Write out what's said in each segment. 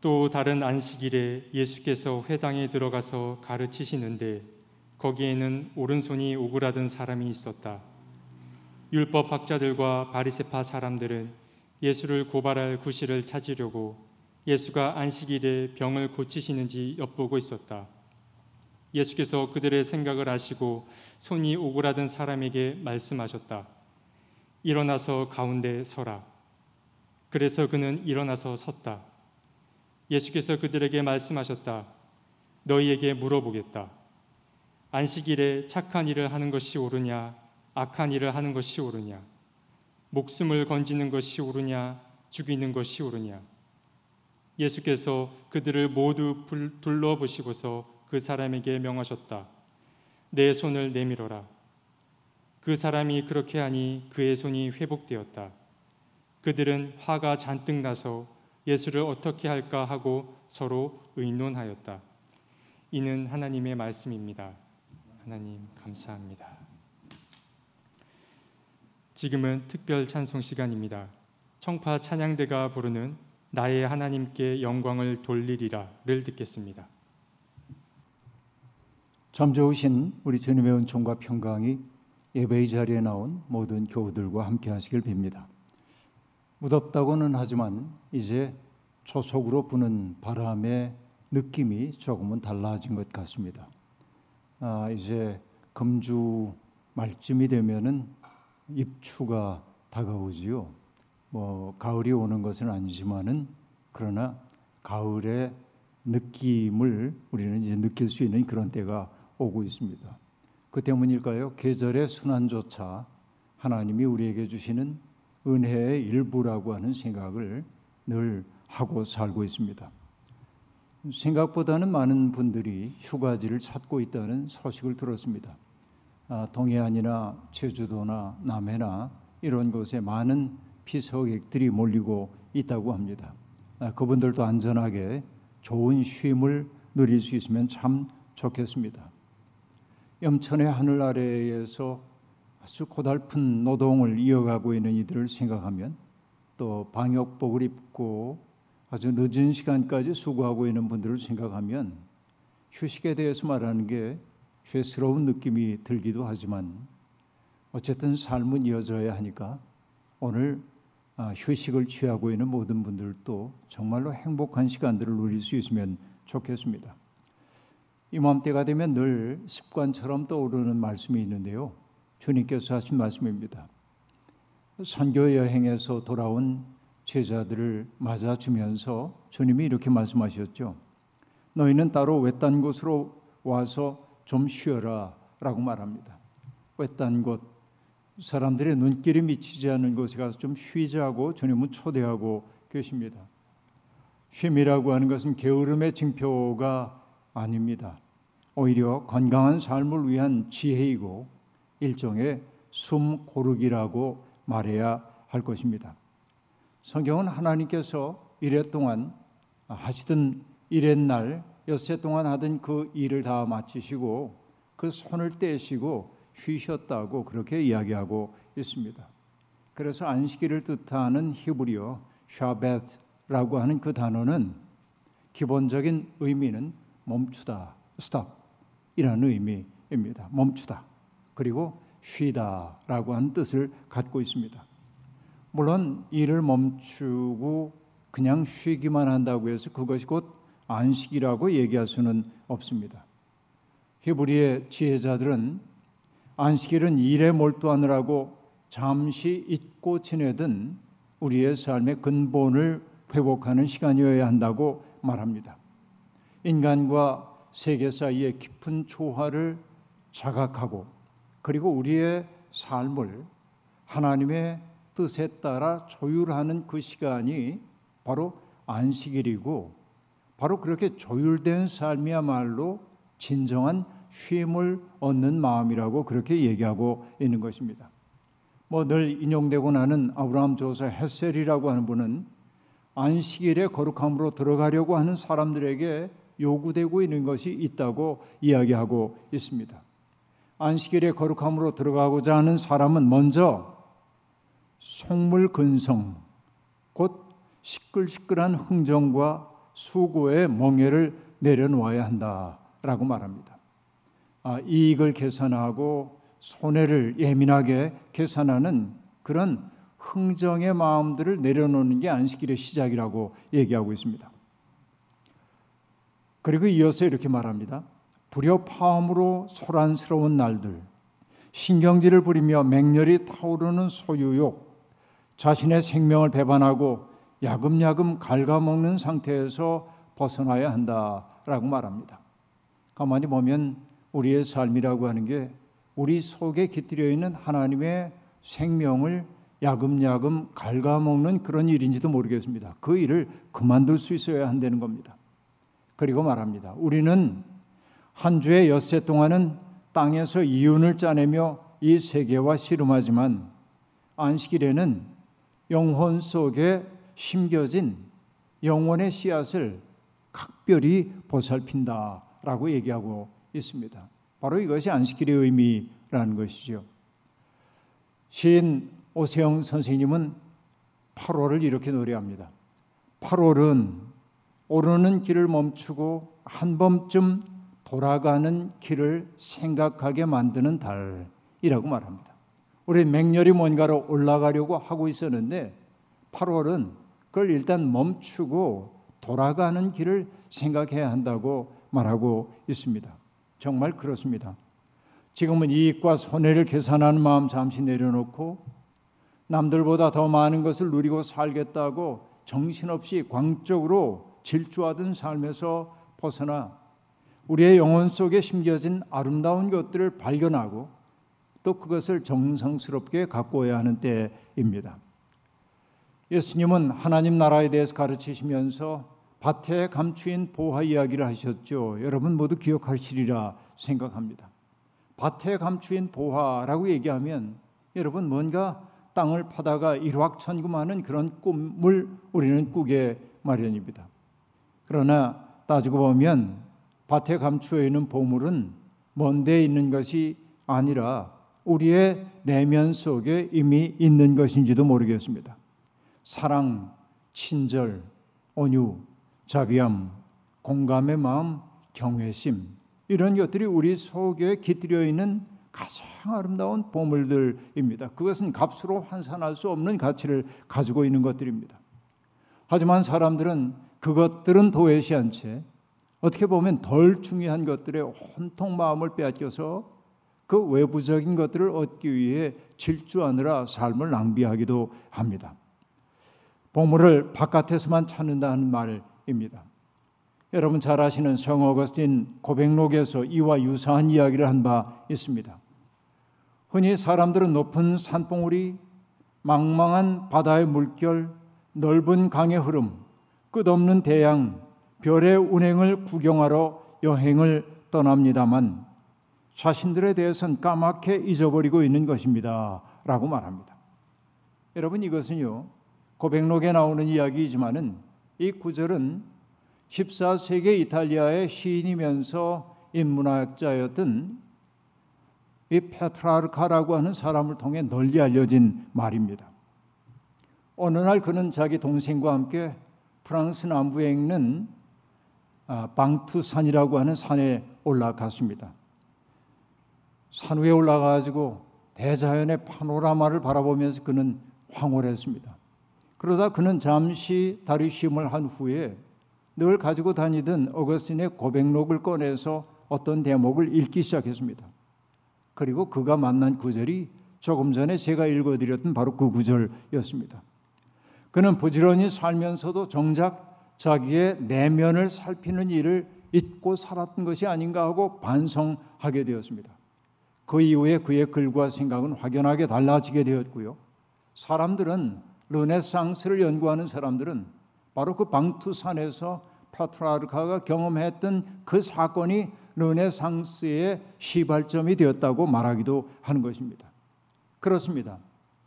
또 다른 안식일에 예수께서 회당에 들어가서 가르치시는데 거기에는 오른손이 오그라든 사람이 있었다. 율법 학자들과 바리새파 사람들은 예수를 고발할 구실을 찾으려고 예수가 안식일에 병을 고치시는지 엿보고 있었다. 예수께서 그들의 생각을 아시고 손이 오그라든 사람에게 말씀하셨다. 일어나서 가운데 서라. 그래서 그는 일어나서 섰다. 예수께서 그들에게 말씀하셨다. 너희에게 물어보겠다. 안식일에 착한 일을 하는 것이 옳으냐, 악한 일을 하는 것이 옳으냐, 목숨을 건지는 것이 옳으냐, 죽이는 것이 옳으냐. 예수께서 그들을 모두 둘러보시고서 그 사람에게 명하셨다. 내 손을 내밀어라. 그 사람이 그렇게 하니 그의 손이 회복되었다. 그들은 화가 잔뜩 나서 예수를 어떻게 할까 하고 서로 의논하였다. 이는 하나님의 말씀입니다. 하나님 감사합니다. 지금은 특별 찬송 시간입니다. 청파 찬양대가 부르는 나의 하나님께 영광을 돌리리라를 듣겠습니다. 참 좋으신 우리 주님의 은총과 평강이 예배의 자리에 나온 모든 교우들과 함께 하시길 빕니다. 무덥다고는 하지만 이제 초속으로 부는 바람의 느낌이 조금은 달라진 것 같습니다. 아, 이제 금주 말쯤이 되면은 입추가 다가오지요. 뭐 가을이 오는 것은 아니지만은 그러나 가을의 느낌을 우리는 이제 느낄 수 있는 그런 때가 오고 있습니다. 그 때문일까요? 계절의 순환조차 하나님이 우리에게 주시는 은혜의 일부라고 하는 생각을 늘 하고 살고 있습니다. 생각보다는 많은 분들이 휴가지를 찾고 있다는 소식을 들었습니다. 아, 동해안이나 제주도나 남해나 이런 곳에 많은 피서객들이 몰리고 있다고 합니다. 아, 그분들도 안전하게 좋은 쉼을 누릴 수 있으면 참 좋겠습니다. 염천의 하늘 아래에서 아주 고달픈 노동을 이어가고 있는 이들을 생각하면 또 방역복을 입고 아주 늦은 시간까지 수고하고 있는 분들을 생각하면 휴식에 대해서 말하는 게 죄스러운 느낌이 들기도 하지만 어쨌든 삶은 이어져야 하니까 오늘 아, 휴식을 취하고 있는 모든 분들도 정말로 행복한 시간들을 누릴 수 있으면 좋겠습니다. 이맘때가 되면 늘 습관처럼 떠오르는 말씀이 있는데요. 주님께서 하신 말씀입니다. 선교 여행에서 돌아온 제자들을 맞아주면서 주님이 이렇게 말씀하셨죠. 너희는 따로 외딴 곳으로 와서 좀 쉬어라 라고 말합니다. 외딴 곳, 사람들의 눈길이 미치지 않는 곳에 가서 좀 쉬자고 주님은 초대하고 계십니다. 쉼이라고 하는 것은 게으름의 징표가 아닙니다. 오히려 건강한 삶을 위한 지혜이고 일종의 숨 고르기라고 말해야 할 것입니다. 성경은 하나님께서 이래 동안 하시던 이랬날 엿새 동안 하던 그 일을 다 마치시고 그 손을 떼시고 쉬셨다고 그렇게 이야기하고 있습니다. 그래서 안식일을 뜻하는 히브리어 샤벳라고 하는 그 단어는 기본적인 의미는 멈추다, stop 이라는 의미입니다. 멈추다. 그리고 쉬다라고 하는 뜻을 갖고 있습니다. 물론 일을 멈추고 그냥 쉬기만 한다고 해서 그것이 곧 안식이라고 얘기할 수는 없습니다. 히브리의 지혜자들은 안식일은 일에 몰두하느라고 잠시 잊고 지내던 우리의 삶의 근본을 회복하는 시간이어야 한다고 말합니다. 인간과 세계 사이의 깊은 조화를 자각하고 그리고 우리의 삶을 하나님의 뜻에 따라 조율하는 그 시간이 바로 안식일이고 바로 그렇게 조율된 삶이야말로 진정한 쉼을 얻는 마음이라고 그렇게 얘기하고 있는 것입니다. 뭐 늘 인용되고 나는 아브라함 조사 헬셀이라고 하는 분은 안식일에 거룩함으로 들어가려고 하는 사람들에게 요구되고 있는 것이 있다고 이야기하고 있습니다. 안식일에 거룩함으로 들어가고자 하는 사람은 먼저 속물 근성, 곧 시끌시끌한 흥정과 수고의 멍에를 내려놓아야 한다라고 말합니다. 아, 이익을 계산하고 손해를 예민하게 계산하는 그런 흥정의 마음들을 내려놓는 게 안식일의 시작이라고 얘기하고 있습니다. 그리고 이어서 이렇게 말합니다. 불협화음으로 소란스러운 날들, 신경질을 부리며 맹렬히 타오르는 소유욕, 자신의 생명을 배반하고 야금야금 갉아먹는 상태에서 벗어나야 한다라고 말합니다. 가만히 보면 우리의 삶이라고 하는 게 우리 속에 깃들여 있는 하나님의 생명을 야금야금 갉아먹는 그런 일인지도 모르겠습니다. 그 일을 그만둘 수 있어야 한다는 겁니다. 그리고 말합니다. 우리는 한 주의 엿새 동안은 땅에서 이윤을 짜내며 이 세계와 씨름하지만 안식일에는 영혼 속에 심겨진 영혼의 씨앗을 각별히 보살핀다라고 얘기하고 있습니다. 바로 이것이 안식일의 의미라는 것이죠. 시인 오세영 선생님은 8월을 이렇게 노래합니다. 8월은 오르는 길을 멈추고 한 번쯤 돌아가는 길을 생각하게 만드는 달이라고 말합니다. 우리 맹렬히 뭔가로 올라가려고 하고 있었는데 8월은 그걸 일단 멈추고 돌아가는 길을 생각해야 한다고 말하고 있습니다. 정말 그렇습니다. 지금은 이익과 손해를 계산하는 마음 잠시 내려놓고 남들보다 더 많은 것을 누리고 살겠다고 정신없이 광적으로 질주하던 삶에서 벗어나 우리의 영혼 속에 심겨진 아름다운 것들을 발견하고 또 그것을 정성스럽게 가꾸어야 하는 때입니다. 예수님은 하나님 나라에 대해서 가르치시면서 밭에 감추인 보화 이야기를 하셨죠. 여러분 모두 기억하시리라 생각합니다. 밭에 감추인 보화라고 얘기하면 여러분 뭔가 땅을 파다가 일확천금하는 그런 꿈을 우리는 꾸게 마련입니다. 그러나 따지고 보면 밭에 감추어 있는 보물은 먼데 있는 것이 아니라 우리의 내면 속에 이미 있는 것인지도 모르겠습니다. 사랑, 친절, 온유, 자비함, 공감의 마음, 경외심 이런 것들이 우리 속에 깃들여 있는 가장 아름다운 보물들입니다. 그것은 값으로 환산할 수 없는 가치를 가지고 있는 것들입니다. 하지만 사람들은 그것들은 도외시한 채 어떻게 보면 덜 중요한 것들에 온통 마음을 빼앗겨서 그 외부적인 것들을 얻기 위해 질주하느라 삶을 낭비하기도 합니다. 보물을 바깥에서만 찾는다는 말입니다. 여러분 잘 아시는 성 어거스틴 고백록에서 이와 유사한 이야기를 한 바 있습니다. 흔히 사람들은 높은 산봉우리, 망망한 바다의 물결, 넓은 강의 흐름, 끝없는 대양, 별의 운행을 구경하러 여행을 떠납니다만 자신들에 대해서는 까맣게 잊어버리고 있는 것입니다. 라고 말합니다. 여러분 이것은요, 고백록에 나오는 이야기이지만은 이 구절은 14세기 이탈리아의 시인이면서 인문학자였던 이 페트라르카라고 하는 사람을 통해 널리 알려진 말입니다. 어느 날 그는 자기 동생과 함께 프랑스 남부에 있는 아, 방투산이라고 하는 산에 올라갔습니다. 산 위에 올라가지고 대자연의 파노라마를 바라보면서 그는 황홀했습니다. 그러다 그는 잠시 다리 쉼을 한 후에 늘 가지고 다니던 어거스틴의 고백록을 꺼내서 어떤 대목을 읽기 시작했습니다. 그리고 그가 만난 구절이 조금 전에 제가 읽어드렸던 바로 그 구절이었습니다. 그는 부지런히 살면서도 정작 자기의 내면을 살피는 일을 잊고 살았던 것이 아닌가 하고 반성하게 되었습니다. 그 이후에 그의 글과 생각은 확연하게 달라지게 되었고요. 사람들은 르네상스를 연구하는 사람들은 바로 그 방투산에서 파트라르카가 경험했던 그 사건이 르네상스의 시발점이 되었다고 말하기도 하는 것입니다. 그렇습니다.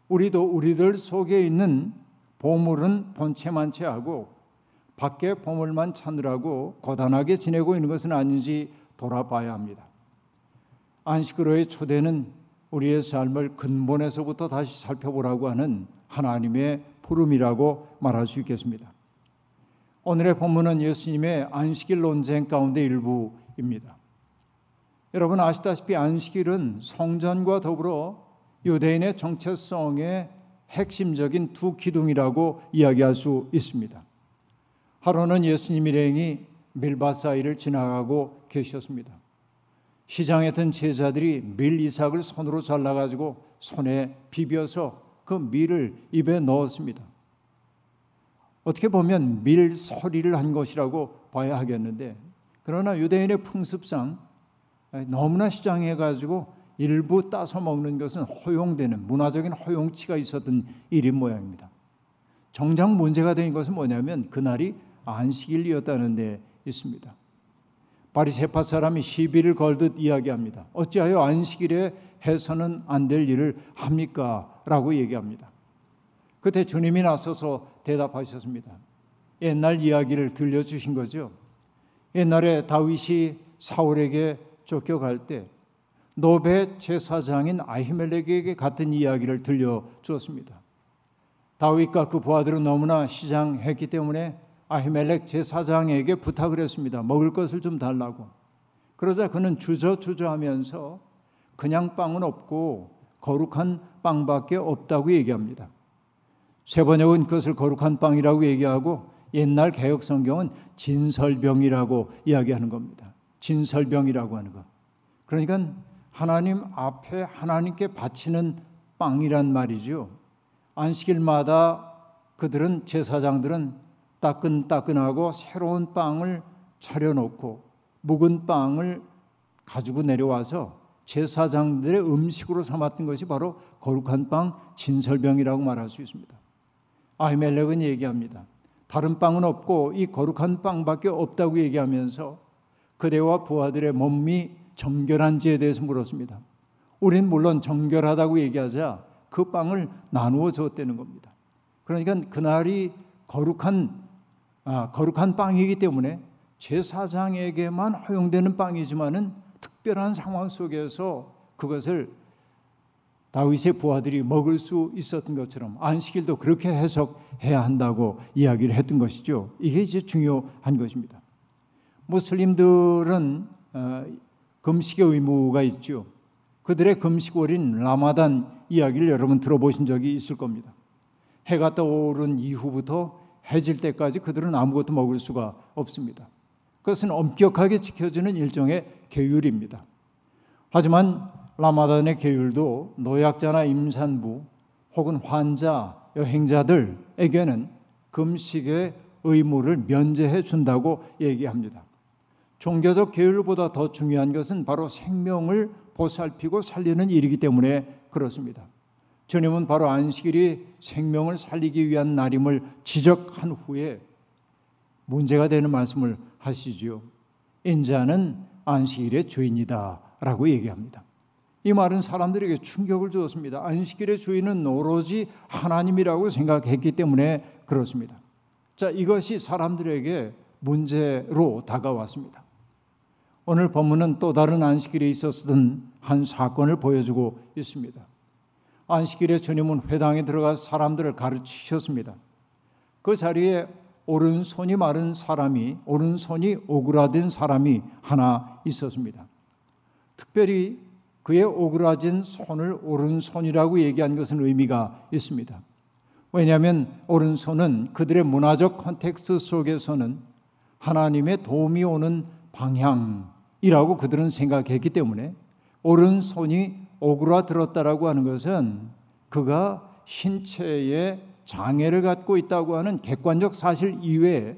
우리도 우리들 속에 있는 보물은 본체만 채하고 밖에 보물만 찾느라고 고단하게 지내고 있는 것은 아닌지 돌아봐야 합니다. 안식으로의 초대는 우리의 삶을 근본에서부터 다시 살펴보라고 하는 하나님의 부름이라고 말할 수 있겠습니다. 오늘의 본문은 예수님의 안식일 논쟁 가운데 일부입니다. 여러분 아시다시피 안식일은 성전과 더불어 유대인의 정체성의 핵심적인 두 기둥이라고 이야기할 수 있습니다. 하루는 예수님 일행이 밀밭 사이를 지나가고 계셨습니다. 시장에 든 제자들이 밀 이삭을 손으로 잘라가지고 손에 비벼서 그 밀을 입에 넣었습니다. 어떻게 보면 밀 서리를 한 것이라고 봐야 하겠는데, 그러나 유대인의 풍습상 너무나 시장해 가지고 일부 따서 먹는 것은 허용되는 문화적인 허용치가 있었던 일인 모양입니다. 정작 문제가 된 것은 뭐냐면 그날이 안식일이었다는 데 있습니다. 바리새파 사람이 시비를 걸듯 이야기합니다. 어찌하여 안식일에 해서는 안 될 일을 합니까? 라고 얘기합니다. 그때 주님이 나서서 대답하셨습니다. 옛날 이야기를 들려주신 거죠. 옛날에 다윗이 사울에게 쫓겨갈 때 노베 제사장인 아히멜렉에게 같은 이야기를 들려주었습니다. 다윗과 그 부하들은 너무나 시장했기 때문에 아히멜렉 제사장에게 부탁을 했습니다. 먹을 것을 좀 달라고. 그러자 그는 주저주저하면서 그냥 빵은 없고 거룩한 빵밖에 없다고 얘기합니다. 세 번역은 그것을 거룩한 빵이라고 얘기하고 옛날 개혁 성경은 진설병이라고 이야기하는 겁니다. 진설병이라고 하는 것. 그러니까 하나님 앞에 하나님께 바치는 빵이란 말이죠. 안식일마다 그들은 제사장들은 따끈따끈하고 새로운 빵을 차려놓고 묵은 빵을 가지고 내려와서 제사장들의 음식으로 삼았던 것이 바로 거룩한 빵 진설병이라고 말할 수 있습니다. 아히멜렉은 얘기합니다. 다른 빵은 없고 이 거룩한 빵밖에 없다고 얘기하면서 그대와 부하들의 몸이 정결한지에 대해서 물었습니다. 우린 물론 정결하다고 얘기하자 그 빵을 나누어 줬다는 겁니다. 그러니까 그날이 거룩한 아, 거룩한 빵이기 때문에 제사장에게만 허용되는 빵이지만은 특별한 상황 속에서 그것을 다윗의 부하들이 먹을 수 있었던 것처럼 안식일도 그렇게 해석해야 한다고 이야기를 했던 것이죠. 이게 이제 중요한 것입니다. 무슬림들은 어, 금식의 의무가 있죠. 그들의 금식월인 라마단 이야기를 여러분 들어보신 적이 있을 겁니다. 해가 떠오른 이후부터 해질 때까지 그들은 아무것도 먹을 수가 없습니다. 그것은 엄격하게 지켜지는 일종의 계율입니다. 하지만 라마단의 계율도 노약자나 임산부 혹은 환자, 여행자들에게는 금식의 의무를 면제해 준다고 얘기합니다. 종교적 계율보다 더 중요한 것은 바로 생명을 보살피고 살리는 일이기 때문에 그렇습니다. 주님은 바로 안식일이 생명을 살리기 위한 날임을 지적한 후에 문제가 되는 말씀을 하시지요. 인자는 안식일의 주인이다 라고 얘기합니다. 이 말은 사람들에게 충격을 주었습니다. 안식일의 주인은 오로지 하나님이라고 생각했기 때문에 그렇습니다. 자, 이것이 사람들에게 문제로 다가왔습니다. 오늘 본문은 또 다른 안식일에 있었던 한 사건을 보여주고 있습니다. 안식일에 주님은 회당에 들어가 사람들을 가르치셨습니다. 그 자리에 오른손이 마른 사람이 오른손이 오그라든 사람이 하나 있었습니다. 특별히 그의 오그라진 손을 오른손이라고 얘기한 것은 의미가 있습니다. 왜냐하면 오른손은 그들의 문화적 context 속에서는 하나님의 도움이 오는 방향이라고 그들은 생각했기 때문에 오른손이 오그라들었다라고 하는 것은 그가 신체에 장애를 갖고 있다고 하는 객관적 사실 이외에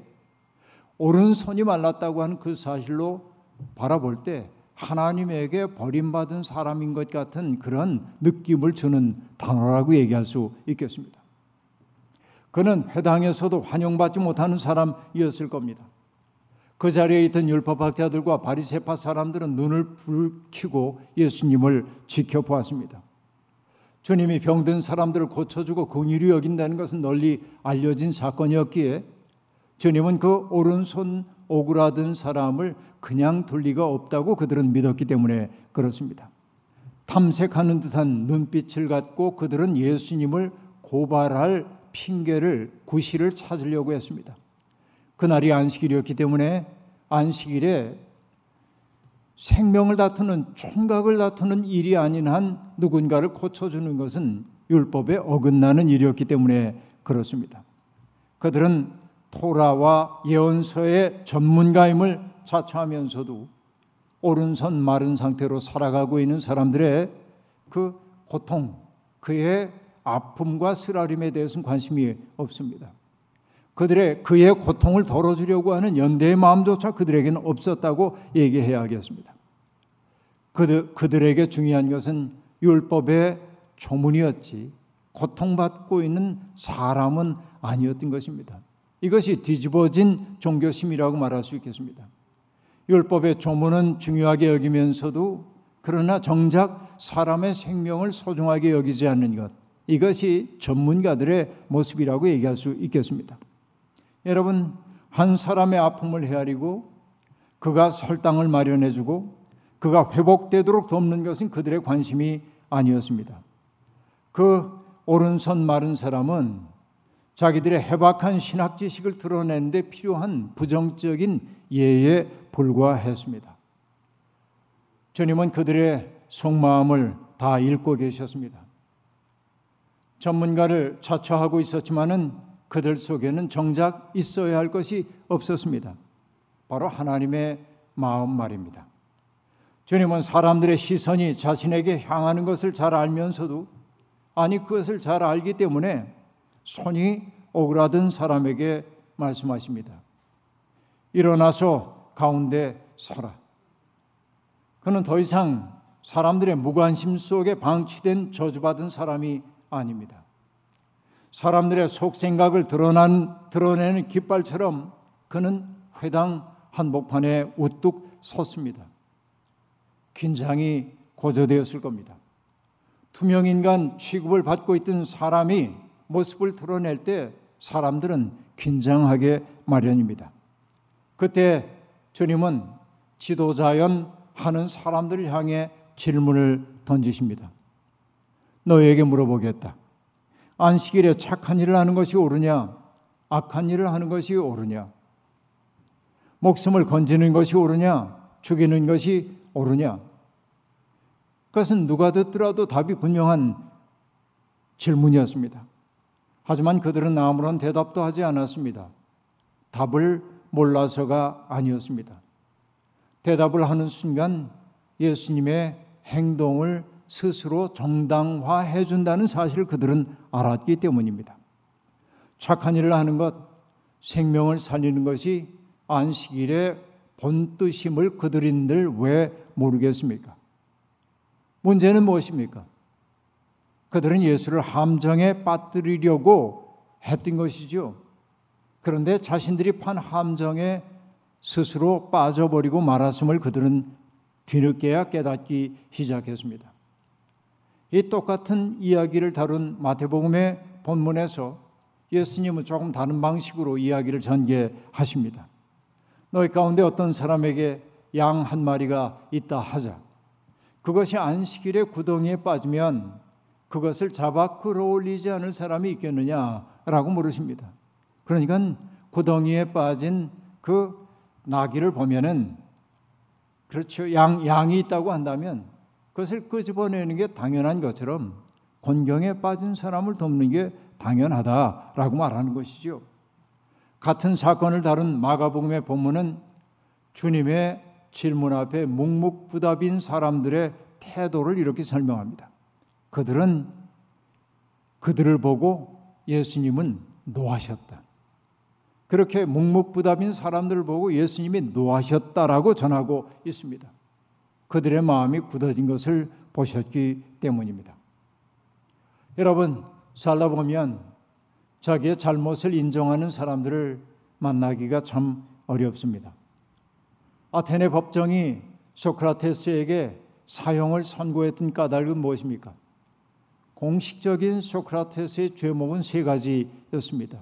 오른손이 말랐다고 하는 그 사실로 바라볼 때 하나님에게 버림받은 사람인 것 같은 그런 느낌을 주는 단어라고 얘기할 수 있겠습니다. 그는 회당에서도 환영받지 못하는 사람이었을 겁니다. 그 자리에 있던 율법학자들과 바리새파 사람들은 눈을 붉히고 예수님을 지켜보았습니다. 주님이 병든 사람들을 고쳐주고 긍휼히 여긴다는 것은 널리 알려진 사건이었기에 주님은 그 오른손 오그라든 사람을 그냥 둘 리가 없다고 그들은 믿었기 때문에 그렇습니다. 탐색하는 듯한 눈빛을 갖고 그들은 예수님을 고발할 핑계를 구실을 찾으려고 했습니다. 그날이 안식일이었기 때문에 안식일에 생명을 다투는 총각을 다투는 일이 아닌 한 누군가를 고쳐주는 것은 율법에 어긋나는 일이었기 때문에 그렇습니다. 그들은 토라와 예언서의 전문가임을 자처하면서도 오른손 마른 상태로 살아가고 있는 사람들의 그 고통, 그의 아픔과 쓰라림에 대해서는 관심이 없습니다. 그들의 그의 고통을 덜어주려고 하는 연대의 마음조차 그들에게는 없었다고 얘기해야겠습니다. 그들, 그들에게 중요한 것은 율법의 조문이었지 고통받고 있는 사람은 아니었던 것입니다. 이것이 뒤집어진 종교심이라고 말할 수 있겠습니다. 율법의 조문은 중요하게 여기면서도 그러나 정작 사람의 생명을 소중하게 여기지 않는 것 이것이 전문가들의 모습이라고 얘기할 수 있겠습니다. 여러분 한 사람의 아픔을 헤아리고 그가 설당을 마련해 주고 그가 회복되도록 돕는 것은 그들의 관심이 아니었습니다. 그 오른손 마른 사람은 자기들의 해박한 신학 지식을 드러내는데 필요한 부정적인 예에 불과했습니다. 주님은 그들의 속마음을 다 읽고 계셨습니다. 전문가를 자처하고 있었지만은 그들 속에는 정작 있어야 할 것이 없었습니다. 바로 하나님의 마음 말입니다. 주님은 사람들의 시선이 자신에게 향하는 것을 잘 알면서도 아니 그것을 잘 알기 때문에 손이 오그라든 사람에게 말씀하십니다. 일어나서 가운데 서라. 그는 더 이상 사람들의 무관심 속에 방치된 저주받은 사람이 아닙니다. 사람들의 속 생각을 드러난, 드러내는 깃발처럼 그는 회당 한복판에 우뚝 섰습니다. 긴장이 고조되었을 겁니다. 투명 인간 취급을 받고 있던 사람이 모습을 드러낼 때 사람들은 긴장하게 마련입니다. 그때 주님은 지도자연 하는 사람들을 향해 질문을 던지십니다. 너에게 물어보겠다. 안식일에 착한 일을 하는 것이 옳으냐? 악한 일을 하는 것이 옳으냐? 목숨을 건지는 것이 옳으냐? 죽이는 것이 옳으냐? 그것은 누가 듣더라도 답이 분명한 질문이었습니다. 하지만 그들은 아무런 대답도 하지 않았습니다. 답을 몰라서가 아니었습니다. 대답을 하는 순간 예수님의 행동을 스스로 정당화해 준다는 사실을 그들은 알았기 때문입니다. 착한 일을 하는 것, 생명을 살리는 것이 안식일의 본뜻임을 그들인들 왜 모르겠습니까? 문제는 무엇입니까? 그들은 예수를 함정에 빠뜨리려고 했던 것이죠. 그런데 자신들이 판 함정에 스스로 빠져버리고 말았음을 그들은 뒤늦게야 깨닫기 시작했습니다. 이 똑같은 이야기를 다룬 마태복음의 본문에서 예수님은 조금 다른 방식으로 이야기를 전개하십니다. 너희 가운데 어떤 사람에게 양 한 마리가 있다 하자. 그것이 안식일의 구덩이에 빠지면 그것을 잡아 끌어올리지 않을 사람이 있겠느냐라고 물으십니다. 그러니까 구덩이에 빠진 그 나귀를 보면은 그렇죠. 양, 양이 있다고 한다면 그것을 끄집어내는 게 당연한 것처럼 곤경에 빠진 사람을 돕는 게 당연하다라고 말하는 것이죠. 같은 사건을 다룬 마가복음의 본문은 주님의 질문 앞에 묵묵부답인 사람들의 태도를 이렇게 설명합니다. 그들은 그들을 보고 예수님은 노하셨다. 그렇게 묵묵부답인 사람들을 보고 예수님이 노하셨다라고 전하고 있습니다. 그들의 마음이 굳어진 것을 보셨기 때문입니다. 여러분, 살다 보면 자기의 잘못을 인정하는 사람들을 만나기가 참 어렵습니다. 아테네 법정이 소크라테스에게 사형을 선고했던 까닭은 무엇입니까? 공식적인 소크라테스의 죄목은 세 가지였습니다.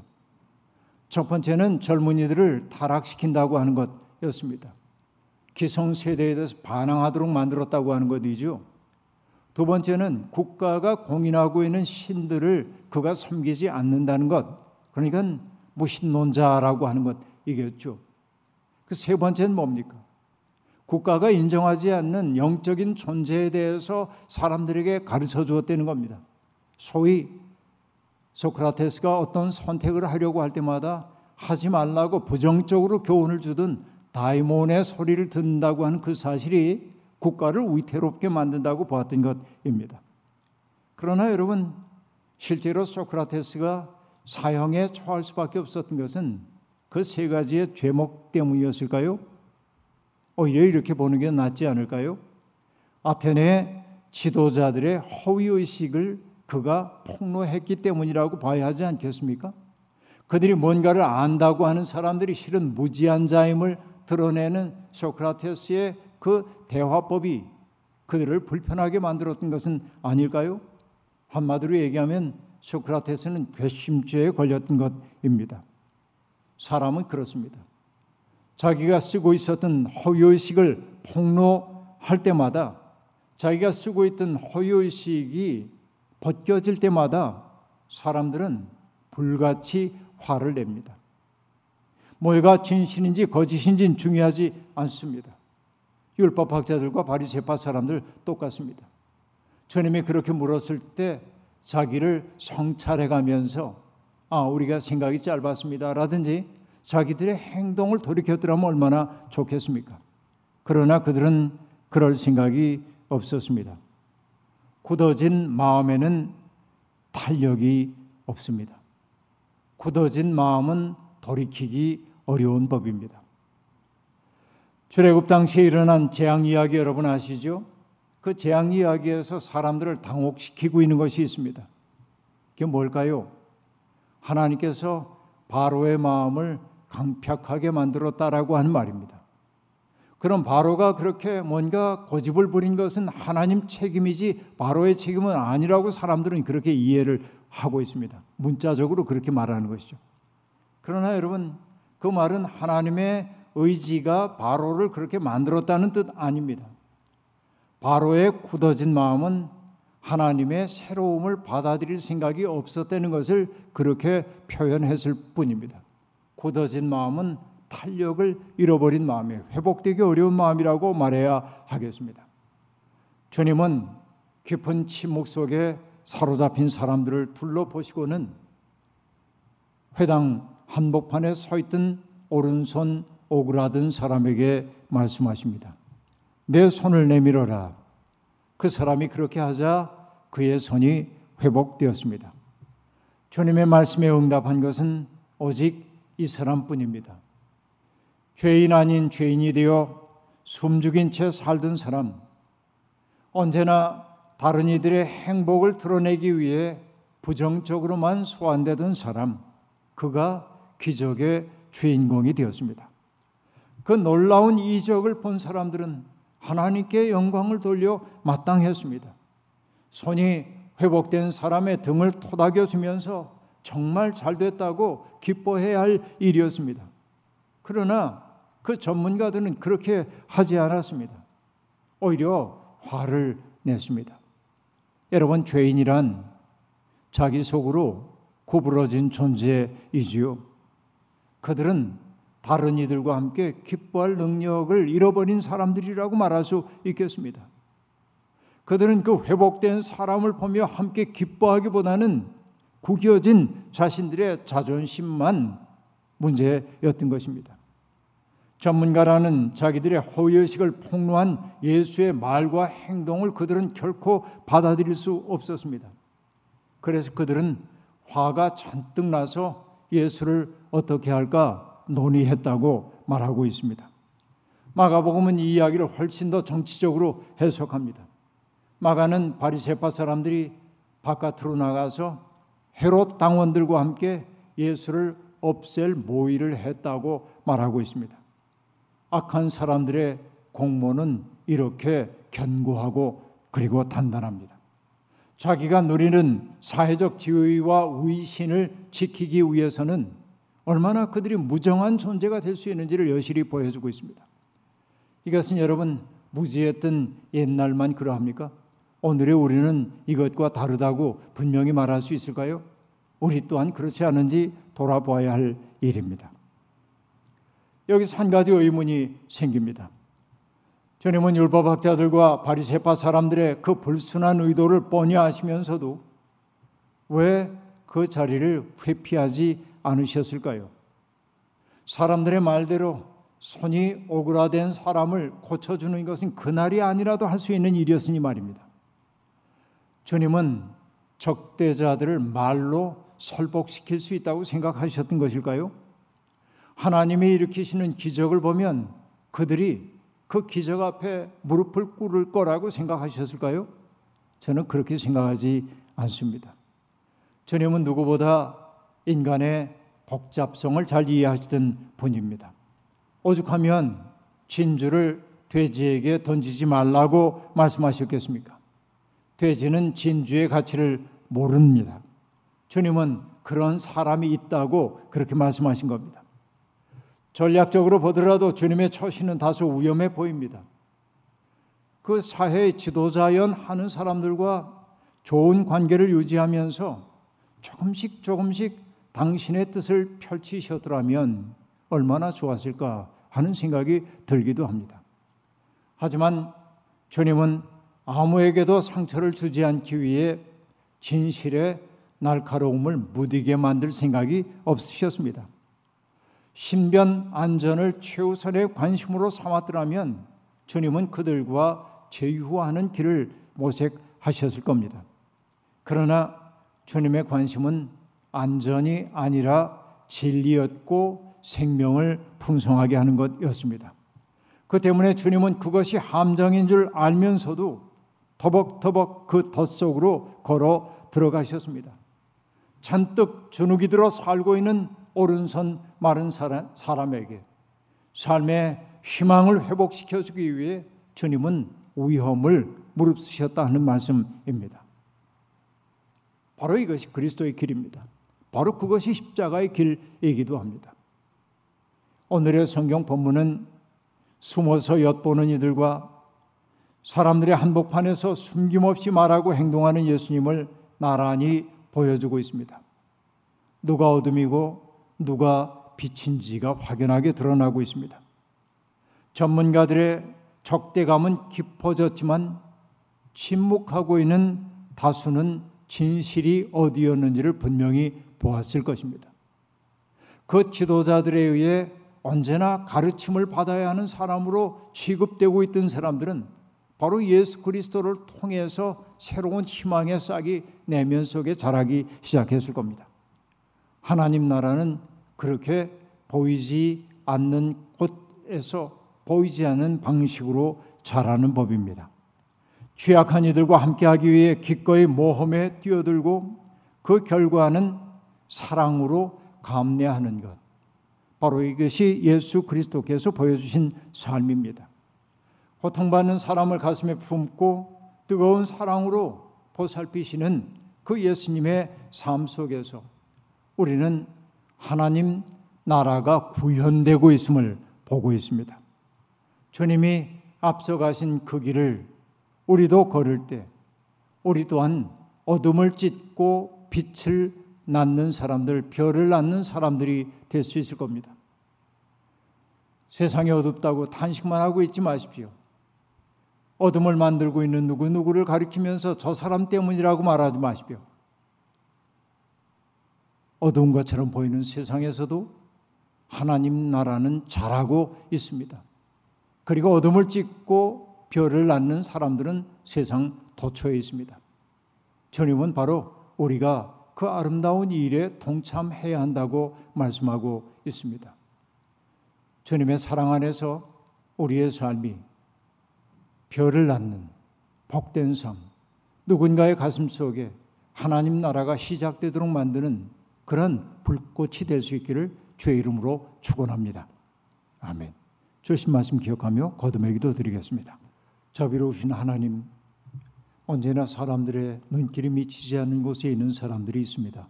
첫 번째는 젊은이들을 타락시킨다고 하는 것이었습니다. 기성세대에 대해서 반항하도록 만들었다고 하는 것이죠. 두 번째는 국가가 공인하고 있는 신들을 그가 섬기지 않는다는 것. 그러니까 무신론자라고 하는 것 이겼죠. 그 세 번째는 뭡니까? 국가가 인정하지 않는 영적인 존재에 대해서 사람들에게 가르쳐 주었다는 겁니다. 소위 소크라테스가 어떤 선택을 하려고 할 때마다 하지 말라고 부정적으로 교훈을 주던 다이몬의 소리를 듣는다고 하는 그 사실이 국가를 위태롭게 만든다고 보았던 것입니다. 그러나 여러분 실제로 소크라테스가 사형에 처할 수밖에 없었던 것은 그 세 가지의 죄목 때문이었을까요? 오히려 이렇게 보는 게 낫지 않을까요? 아테네 지도자들의 허위의식을 그가 폭로했기 때문이라고 봐야 하지 않겠습니까? 그들이 뭔가를 안다고 하는 사람들이 실은 무지한 자임을 드러내는 소크라테스의 그 대화법이 그들을 불편하게 만들었던 것은 아닐까요? 한마디로 얘기하면 소크라테스는 괘씸죄에 걸렸던 것입니다. 사람은 그렇습니다. 자기가 쓰고 있었던 허위의식을 폭로할 때마다 자기가 쓰고 있던 허위의식이 벗겨질 때마다 사람들은 불같이 화를 냅니다. 뭐가 진실인지 거짓인지는 중요하지 않습니다. 율법학자들과 바리새파 사람들 똑같습니다. 주님이 그렇게 물었을 때 자기를 성찰해 가면서 아, 우리가 생각이 짧았습니다. 라든지 자기들의 행동을 돌이켰더라면 얼마나 좋겠습니까? 그러나 그들은 그럴 생각이 없었습니다. 굳어진 마음에는 탄력이 없습니다. 굳어진 마음은 돌이키기 어려운 법입니다. 출애굽 당시에 일어난 재앙 이야기 여러분 아시죠? 그 재앙 이야기에서 사람들을 당혹시키고 있는 것이 있습니다. 그게 뭘까요? 하나님께서 바로의 마음을 강팍하게 만들었다라고 하는 말입니다. 그럼 바로가 그렇게 뭔가 고집을 부린 것은 하나님 책임이지 바로의 책임은 아니라고 사람들은 그렇게 이해를 하고 있습니다. 문자적으로 그렇게 말하는 것이죠. 그러나 여러분 그 말은 하나님의 의지가 바로를 그렇게 만들었다는 뜻 아닙니다. 바로의 굳어진 마음은 하나님의 새로움을 받아들일 생각이 없었다는 것을 그렇게 표현했을 뿐입니다. 굳어진 마음은 탄력을 잃어버린 마음에 회복되기 어려운 마음이라고 말해야 하겠습니다. 주님은 깊은 침묵 속에 사로잡힌 사람들을 둘러보시고는 회당 한복판에 서 있던 오른손 오그라든 사람에게 말씀하십니다. 내 손을 내밀어라. 그 사람이 그렇게 하자 그의 손이 회복되었습니다. 주님의 말씀에 응답한 것은 오직 이 사람뿐입니다. 죄인 아닌 죄인이 되어 숨죽인 채 살던 사람, 언제나 다른 이들의 행복을 드러내기 위해 부정적으로만 소환되던 사람, 그가 기적의 주인공이 되었습니다. 그 놀라운 이적을 본 사람들은 하나님께 영광을 돌려 마땅했습니다. 손이 회복된 사람의 등을 토닥여 주면서 정말 잘 됐다고 기뻐해야 할 일이었습니다. 그러나 그 전문가들은 그렇게 하지 않았습니다. 오히려 화를 냈습니다. 여러분, 죄인이란 자기 속으로 구부러진 존재이지요. 그들은 다른 이들과 함께 기뻐할 능력을 잃어버린 사람들이라고 말할 수 있겠습니다. 그들은 그 회복된 사람을 보며 함께 기뻐하기보다는 구겨진 자신들의 자존심만 문제였던 것입니다. 전문가라는 자기들의 허위의식을 폭로한 예수의 말과 행동을 그들은 결코 받아들일 수 없었습니다. 그래서 그들은 화가 잔뜩 나서 예수를 어떻게 할까 논의했다고 말하고 있습니다. 마가복음은 이 이야기를 훨씬 더 정치적으로 해석합니다. 마가는 바리새파 사람들이 바깥으로 나가서 헤롯 당원들과 함께 예수를 없앨 모의를 했다고 말하고 있습니다. 악한 사람들의 공모는 이렇게 견고하고 그리고 단단합니다. 자기가 누리는 사회적 지위와 위신을 지키기 위해서는 얼마나 그들이 무정한 존재가 될 수 있는지를 여실히 보여주고 있습니다. 이것은 여러분 무지했던 옛날만 그러합니까? 오늘의 우리는 이것과 다르다고 분명히 말할 수 있을까요? 우리 또한 그렇지 않은지 돌아보아야 할 일입니다. 여기서 한 가지 의문이 생깁니다. 주님은 율법학자들과 바리새파 사람들의 그 불순한 의도를 뻔히 아시면서도 왜 그 자리를 회피하지 않으셨을까요? 사람들의 말대로 손이 오그라든 사람을 고쳐주는 것은 그날이 아니라도 할 수 있는 일이었으니 말입니다. 주님은 적대자들을 말로 설복시킬 수 있다고 생각하셨던 것일까요? 하나님이 일으키시는 기적을 보면 그들이 그 기적 앞에 무릎을 꿇을 거라고 생각하셨을까요? 저는 그렇게 생각하지 않습니다. 주님은 누구보다 인간의 복잡성을 잘 이해하시던 분입니다. 오죽하면 진주를 돼지에게 던지지 말라고 말씀하셨겠습니까? 돼지는 진주의 가치를 모릅니다. 주님은 그런 사람이 있다고 그렇게 말씀하신 겁니다. 전략적으로 보더라도 주님의 처신은 다소 위험해 보입니다. 그 사회의 지도자연 하는 사람들과 좋은 관계를 유지하면서 조금씩 조금씩 당신의 뜻을 펼치셨더라면 얼마나 좋았을까 하는 생각이 들기도 합니다. 하지만 주님은 아무에게도 상처를 주지 않기 위해 진실의 날카로움을 무디게 만들 생각이 없으셨습니다. 신변 안전을 최우선의 관심으로 삼았더라면 주님은 그들과 제휴하는 길을 모색하셨을 겁니다. 그러나 주님의 관심은 안전이 아니라 진리였고 생명을 풍성하게 하는 것이었습니다. 그 때문에 주님은 그것이 함정인 줄 알면서도 터벅터벅 그 덫 속으로 걸어 들어가셨습니다. 잔뜩 주눅이 들어 살고 있는 오른손 마른 사람, 에게 삶의 희망을 회복시켜 주기 위해 주님은 위험을 무릅쓰셨다 하는 말씀입니다. 바로 이것이 그리스도의 길입니다. 바로 그것이 십자가의 길이기도 합니다. 오늘의 성경 본문은 숨어서 엿보는 이들과 사람들의 한복판에서 숨김없이 말하고 행동하는 예수님을 나란히 보여주고 있습니다. 누가 어둠이고 누가 빛인지가 확연하게 드러나고 있습니다. 전문가들의 적대감은 깊어졌지만 침묵하고 있는 다수는 진실이 어디였는지를 분명히 보았을 것입니다. 그 지도자들에 의해 언제나 가르침을 받아야 하는 사람으로 취급되고 있던 사람들은 바로 예수 그리스도를 통해서 새로운 희망의 싹이 내면 속에 자라기 시작했을 겁니다. 하나님 나라는 그렇게 보이지 않는 곳에서 보이지 않는 방식으로 자라는 법입니다. 취약한 이들과 함께하기 위해 기꺼이 모험에 뛰어들고 그 결과는 사랑으로 감내하는 것. 바로 이것이 예수 그리스도께서 보여주신 삶입니다. 고통받는 사람을 가슴에 품고 뜨거운 사랑으로 보살피시는 그 예수님의 삶 속에서 우리는 하나님 나라가 구현되고 있음을 보고 있습니다. 주님이 앞서가신 그 길을 우리도 걸을 때 우리 또한 어둠을 찢고 빛을 낳는 사람들, 별을 낳는 사람들이 될 수 있을 겁니다. 세상이 어둡다고 탄식만 하고 있지 마십시오. 어둠을 만들고 있는 누구누구를 가리키면서 저 사람 때문이라고 말하지 마십시오. 어두운 것처럼 보이는 세상에서도 하나님 나라는 잘하고 있습니다. 그리고 어둠을 찍고 별을 낳는 사람들은 세상 도처에 있습니다. 주님은 바로 우리가 그 아름다운 일에 동참해야 한다고 말씀하고 있습니다. 주님의 사랑 안에서 우리의 삶이 별을 낳는 복된 삶, 누군가의 가슴 속에 하나님 나라가 시작되도록 만드는 그런 불꽃이 될 수 있기를 주의 이름으로 축원합니다. 아멘. 주신 말씀 기억하며 거듭의 기도 드리겠습니다. 자비로우신 하나님, 언제나 사람들의 눈길이 미치지 않는 곳에 있는 사람들이 있습니다.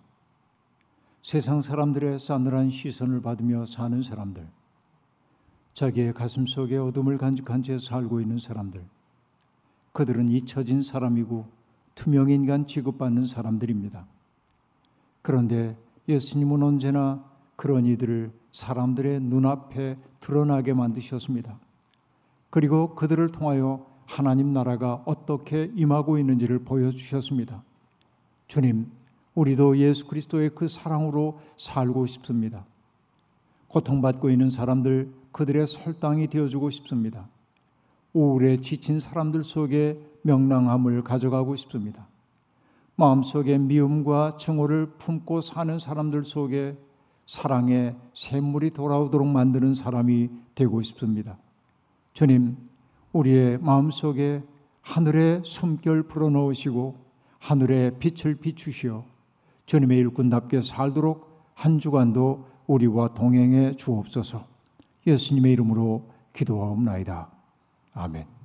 세상 사람들의 싸늘한 시선을 받으며 사는 사람들, 자기의 가슴 속에 어둠을 간직한 채 살고 있는 사람들, 그들은 잊혀진 사람이고 투명인간 취급받는 사람들입니다. 그런데 예수님은 언제나 그런 이들을 사람들의 눈앞에 드러나게 만드셨습니다. 그리고 그들을 통하여 하나님 나라가 어떻게 임하고 있는지를 보여주셨습니다. 주님, 우리도 예수 그리스도의 그 사랑으로 살고 싶습니다. 고통받고 있는 사람들, 그들의 설당이 되어주고 싶습니다. 우울에 지친 사람들 속에 명랑함을 가져가고 싶습니다. 마음속에 미움과 증오를 품고 사는 사람들 속에 사랑의 샘물이 돌아오도록 만드는 사람이 되고 싶습니다. 주님, 우리의 마음속에 하늘의 숨결 불어넣으시고 하늘의 빛을 비추시어 주님의 일꾼답게 살도록 한 주간도 우리와 동행해 주옵소서. 예수님의 이름으로 기도하옵나이다. 아멘.